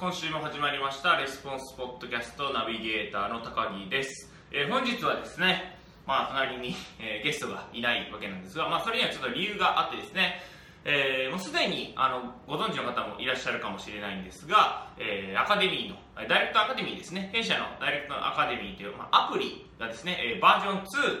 今週も始まりましたレスポンスポッドキャストナビゲーターの高木です、えー本日はですねまあ隣に、えーゲストがいないわけなんですがまあそれにはちょっと理由があってですねえーもうすでにあのご存知の方もいらっしゃるかもしれないんですが、えーアカデミーのダイレクトアカデミーですね。弊社のダイレクトアカデミーという、まあ、アプリがですね、えーバージョン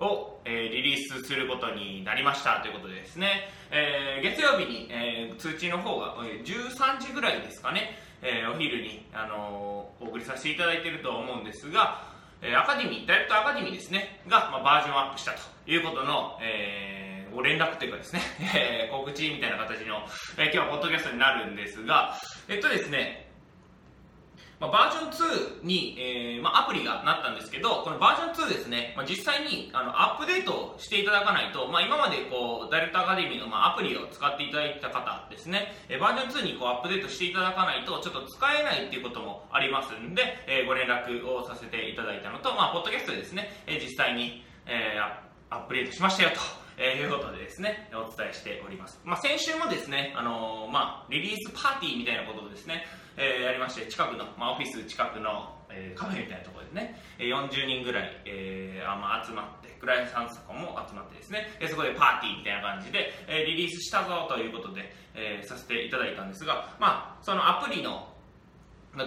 2を、えーリリースすることになりましたということでですね、えー月曜日に、えー通知の方がえー13時ぐらいですかね、えーお昼に、あのーお送りさせていただいていると思うんですが、えーアカデミーダイレクトアカデミーですね。が、まあ、バージョンアップしたということの、えーご連絡というかですね、えー告知みたいな形の、えー今日はポッドキャストになるんですがえっとですねまあ、バージョン2に、えーまあ、アプリがなったんですけど、このバージョン2ですね、まあ、実際にあのアップデートしていただかないと、まあ、今までこうダイレクトアカデミーの、まあ、アプリを使っていただいた方ですね、えーバージョン2にこうアップデートしていただかないと、ちょっと使えないっていうこともありますんで、えーご連絡をさせていただいたのと、まあ、ポッドキャストでですね、えー実際に、えーアップデートしましたよと。えーいうことでですね、お伝えしております。まあ、先週もですね、あのーまあ、リリースパーティーみたいなことをですね、えーやりまして、近くの、まあ、オフィス近くの、えーカフェみたいなところでね、40人ぐらい、えーあまあ、集まって、クライアントさんとかも集まってですね、えーそこでパーティーみたいな感じで、えーリリースしたぞということで、えーさせていただいたんですが、まあ、そのアプリの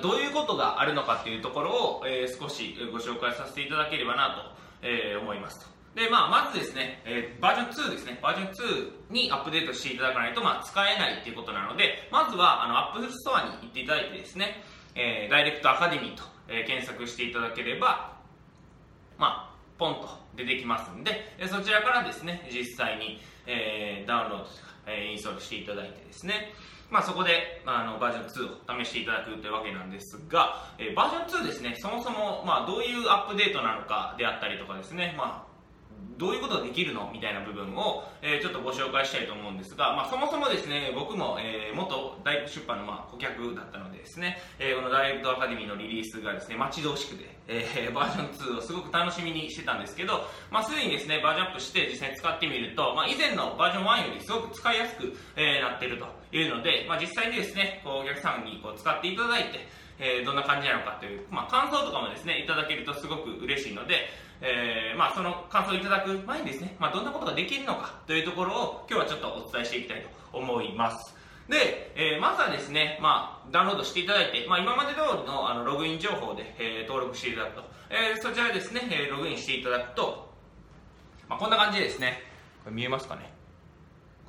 どういうことがあるのかっていうところを、えー少しご紹介させていただければなと、えー思いますと。で、まあ、まずですね、えーバージョン2ですね、バージョン2にアップデートしていただかないと、まあ、使えないっていうことなので、まずは、あの、アップルストアに行っていただいてですね、えーダイレクトアカデミーと、えー検索していただければ、まあ、ポンと出てきますんで、えーそちらからですね、実際に、えーダウンロードとか、えインストールしていただいてですね、まあ、そこで、まあ、あのバージョン2を試していただくというわけなんですが、えーバージョン2ですね、そもそも、まあ、どういうアップデートなのかであったりとかですね、まあ、どういうことができるのみたいな部分を、えーちょっとご紹介したいと思うんですが、まあ、そもそもですね僕も、えー元大学出版の、まあ、顧客だったのでですね、えーこのダイレクトアカデミーのリリースがですね待ち遠しくて、えーバージョン2をすごく楽しみにしてたんですけど、まあ、すでにですねバージョンアップして実際に使ってみると、まあ、以前のバージョン1よりすごく使いやすく、えーなっているというので、まあ、実際にですねこうお客さんにこう使っていただいてえーどんな感じなのかという、まあ、感想とかもですねいただけるとすごく嬉しいので、えーまあ、その感想をいただく前にですね、まあ、どんなことができるのかというところを今日はちょっとお伝えしていきたいと思います。で、えーまずはですね、まあ、ダウンロードしていただいて、まあ、今まで通りのあのログイン情報で、えー登録していただくと、えーそちらですね、えーログインしていただくと、まあ、こんな感じですねこれ見えますかね？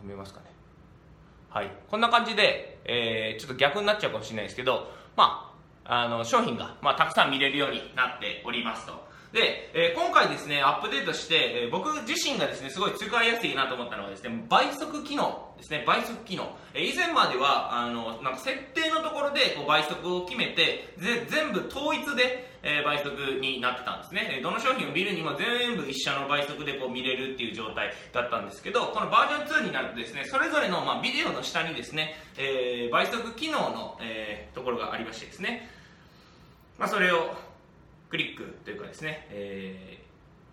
見えますかね？はい、こんな感じで、えーちょっと逆になっちゃうかもしれないですけど、まあ、あの商品が、まあ、たくさん見れるようになっておりますと。で、えー今回ですね、アップデートして、えー僕自身がですね、すごい使いやすいなと思ったのはですね、倍速機能ですね、倍速機能。えー以前までは、あの、なんか設定のところでこう倍速を決めて、ぜ全部統一で、え倍速になってたんですね。どの商品を見るにも全部一緒の倍速でこう見れるっていう状態だったんですけど、このバージョン2になるとですね、それぞれの、まあ、ビデオの下にですね、え倍速機能の、えところがありましてですね、まあ、それをクリックというかですね、えー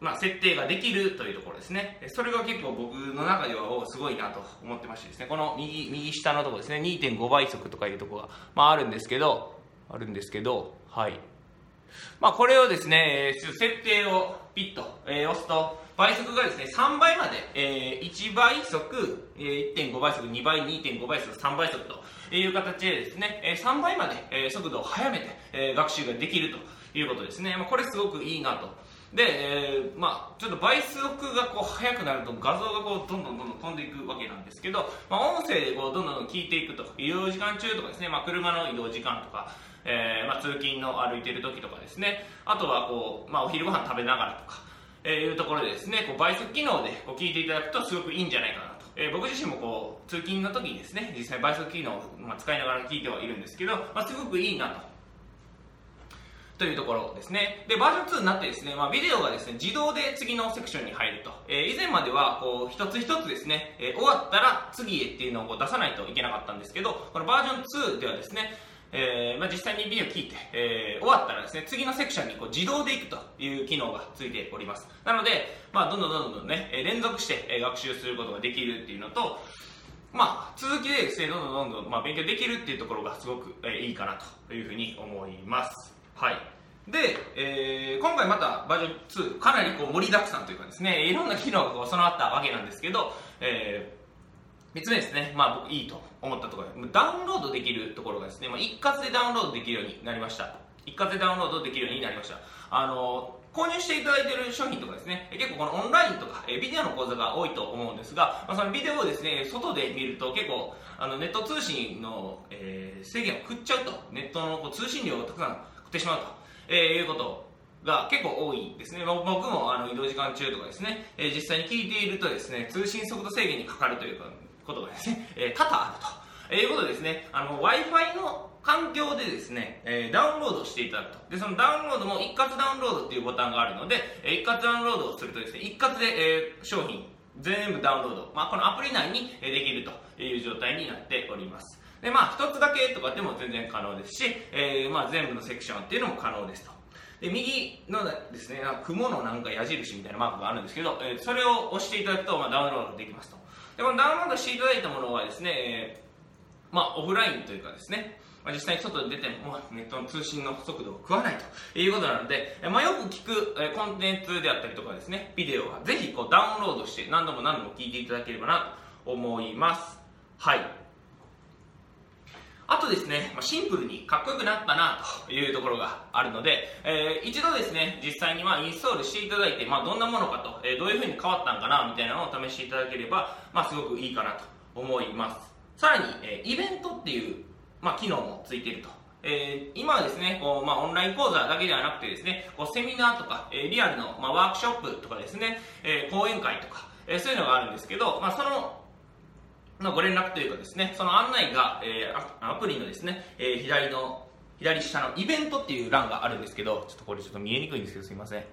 まあ、設定ができるというところですね。それが結構僕の中ではすごいなと思ってましてですね、この右右下のところですね、2.5倍速とかいうところが、まあ、あるんですけど、あるんですけど、はい。まあ、これをですね、設定をピッと、えー押すと、倍速がですね、3倍まで、えー1倍速、えー1.5倍速、2倍、2.5倍速、3倍速という形でですね、え3倍まで、え速度を速めて、え学習ができるということですね。まあ、これすごくいいなと。で、えーまあ、ちょっと倍速がこう速くなると画像がこうどんどんどんどん飛んでいくわけなんですけど、まあ、音声でこうどんどん聞いていくと移動時間中とかですね、まあ、車の移動時間とか、えーまあ、通勤の歩いている時とかですねあとはこう、まあ、お昼ご飯食べながらとか、えーいうところでですねこう倍速機能でこう聞いていただくとすごくいいんじゃないかなと、えー僕自身もこう通勤の時にですね実際倍速機能を、まあ、使いながら聞いてはいるんですけど、まあ、すごくいいなとというところですね。で、バージョン2になってですね、まあ、ビデオがですね、自動で次のセクションに入ると。えー以前までは、こう、一つ一つですね、えー終わったら次へっていうのをこう出さないといけなかったんですけど、このバージョン2ではですね、えーまあ、実際にビデオ聞いて、えー終わったらですね、次のセクションにこう自動で行くという機能がついております。なので、まあ、どんどんどんどんね、連続して学習することができるっていうのと、まあ、続きでですね、どんどんどんどん、まあ、勉強できるっていうところがすごく、えー、いいかなというふうに思います。はい。で、えー、今回またバージョン2、かなりこう盛りだくさんというかですね、いろんな機能が備わったわけなんですけど、えー、3つ目ですね、まあ僕いいと思ったところ。ダウンロードできるところがですね、まあ、一括でダウンロードできるようになりました。一括でダウンロードできるようになりました。あの購入していただいている商品とかですね、結構このオンラインとか、ビデオの講座が多いと思うんですが、まあ、そのビデオをですね、外で見ると結構、あのネット通信の、えー、制限を食っちゃうと、ネットのこう通信量をたくさん食ってしまうと、えー、いうことが結構多いですね。僕もあの移動時間中とかですね、えー、実際に聞いているとですね、通信速度制限にかかるというかことがですね、えー、多々あると。えー、いうことですね、あの、Wi-Fi の環境でですね、えー、ダウンロードしていただくと。で、そのダウンロードも一括ダウンロードっていうボタンがあるので、えー、一括ダウンロードをするとですね、一括で、えー、商品全部ダウンロード、まあ、このアプリ内にできるという状態になっております。で、まあ、一つだけとかでも全然可能ですし、えー、まあ、全部のセクションっていうのも可能ですと。で、右のですね、雲のなんか矢印みたいなマークがあるんですけど、えー、それを押していただくと、まあ、ダウンロードできますと。で、このダウンロードしていただいたものはですね、えー、まあ、オフラインというかですね、まあ、実際に外に出てもネットの通信の速度を食わないということなので、まあ、よく聞くコンテンツであったりとかですね、ビデオはぜひこうダウンロードして何度も何度も聞いていただければなと思います。はい。あとですね、シンプルにかっこよくなったなというところがあるので、えー、一度ですね、実際にまあインストールしていただいて、まあ、どんなものかと、えー、どういうふうに変わったんかなみたいなのを試していただければ、まあ、すごくいいかなと思います。さらに、えー、イベントっていう、まあ、機能もついていると。えー、今はですね、こう、まあ、オンライン講座だけではなくてですね、こうセミナーとか、え、リアルの、ま、ワークショップとかですね、え、講演会とか、え、そういうのがあるんですけど、まあ、そののご連絡というかですね、その案内が、えー、アプリのですね、えー、左の、左下のイベントっていう欄があるんですけど、ちょっとこれちょっと見えにくいんですけど、すいません。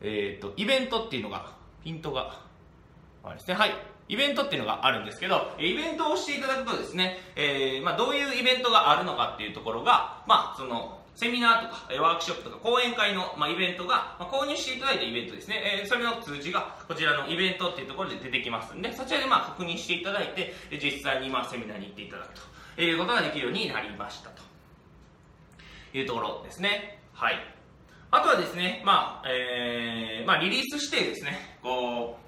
えっ、と、イベントっていうのが、ピントが、あれですね、はい。イベントっていうのがあるんですけど、イベントをしていただくとですね、えー、まあ、どういうイベントがあるのかっていうところが、まあ、その、セミナーとか、ワークショップとか、講演会の、まあ、イベントが、まあ、購入していただいたイベントですね、えー、それの通知が、こちらのイベントっていうところで出てきますんで、そちらでまあ確認していただいて、実際にまあセミナーに行っていただくということができるようになりましたというところですね。はい。あとはですね、まあ、えー、まあ、リリースしてですね、こう、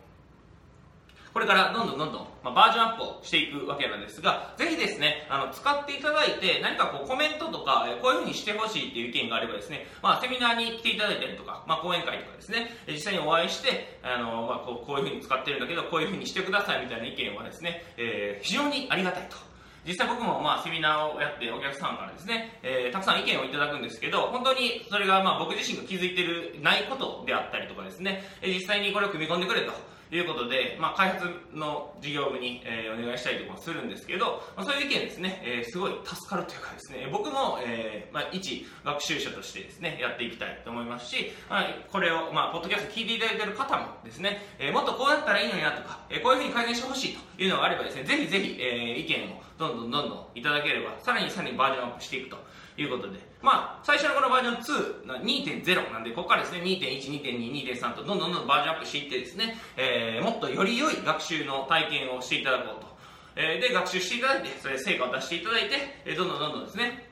これからどんどんどんどん、まあ、バージョンアップをしていくわけなんですが、ぜひですね、あの、使っていただいて、何かこうコメントとか、こういうふうにしてほしいっていう意見があればですね、まあ、セミナーに来ていただいたりとか、まあ、講演会とかですね、実際にお会いして、あの、まあ、こうこういうふうに使ってるんだけど、こういうふうにしてくださいみたいな意見はですね、えー、非常にありがたいと。実際僕もまあセミナーをやってお客さんからですね、えー、たくさん意見をいただくんですけど、本当にそれがまあ僕自身が気づいてるないことであったりとかですね、実際にこれを組み込んでくれと。いうことで、まあ、開発の事業部に、えー、お願いしたりとかもするんですけど、まあ、そういう意見ですね、えー、すごい助かるというかですね、僕も、えーまあ、一学習者としてですね、やっていきたいと思いますし、まあ、これを、まあ、ポッドキャスト聞いていただいている方もですね、えー、もっとこうやったらいいのになとか、えー、こういうふうに改善してほしいというのがあればですね、ぜひぜひ、えー、意見をどんどんどんどんいただければ、さらにさらにバージョンアップしていくと。いうことで、まあ、最初のこのバージョン2の2.0なんで、ここからですね、2.1、2.2、2.3とどんどんどんどんバージョンアップしていってですね、えー、もっとより良い学習の体験をしていただこうと。えー、で、学習していただいて、それで成果を出していただいて、えー、どんどんどんどんですね、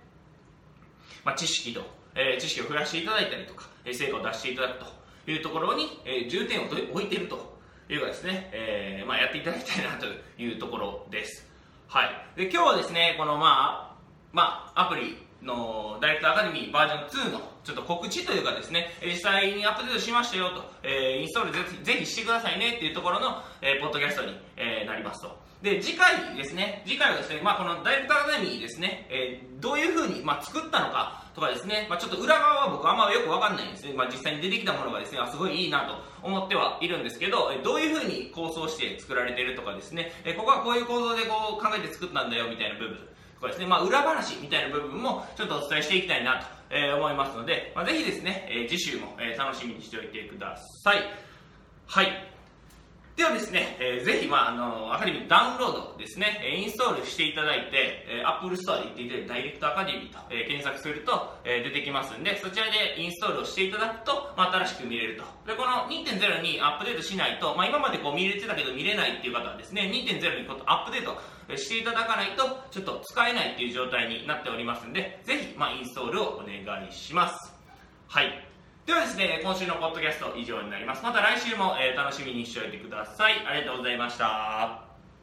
まあ、知識と、えー、知識を増やしていただいたりとか、えー、成果を出していただくというところに、えー、重点を置いているというかですね、えー、まあ、やっていただきたいなというところです。はい。で、今日はですね、このまあ、まあ、アプリのダイレクトアカデミーバージョン2のちょっと告知というかですね、実際にアップデートしましたよと、えー、インストールぜぜひしてくださいねっていうところの、えー、ポッドキャストに、えー、なりますと。で、次回ですね、次回はですね、まあこのダイレクトアカデミーですね、えー、どういうふうに、まあ、作ったのかとかですね、まあちょっと裏側は僕あんまよくわかんないんですね。まあ実際に出てきたものがですね、あすごいいいなと思ってはいるんですけど、どういうふうに構想して作られているとかですね、ここはこういう構造でこう考えて作ったんだよみたいな部分。とかですね、まあ、裏話みたいな部分もちょっとお伝えしていきたいなと、思いますので、まあ、ぜひですね、え、次週も、楽しみにしておいてください。はい。ではですね、えー、ぜひ、まあ、あの、アカデミーダウンロードですね、インストールしていただいて、えー、Apple Store で行っていただいて、ダイレクトアカデミーと、えー、検索すると、えー、出てきますんで、そちらでインストールをしていただくと、まあ、新しく見れると。で、この2.0にアップデートしないと、まあ、今までこう見れてたけど見れないっていう方はですね、2.0にこうアップデートしていただかないと、ちょっと使えないっていう状態になっておりますんで、ぜひ、まあ、インストールをお願いします。はい。ではですね、今週のポッドキャスト以上になります。また来週も、えー、楽しみにしておいてください。ありがとうございました。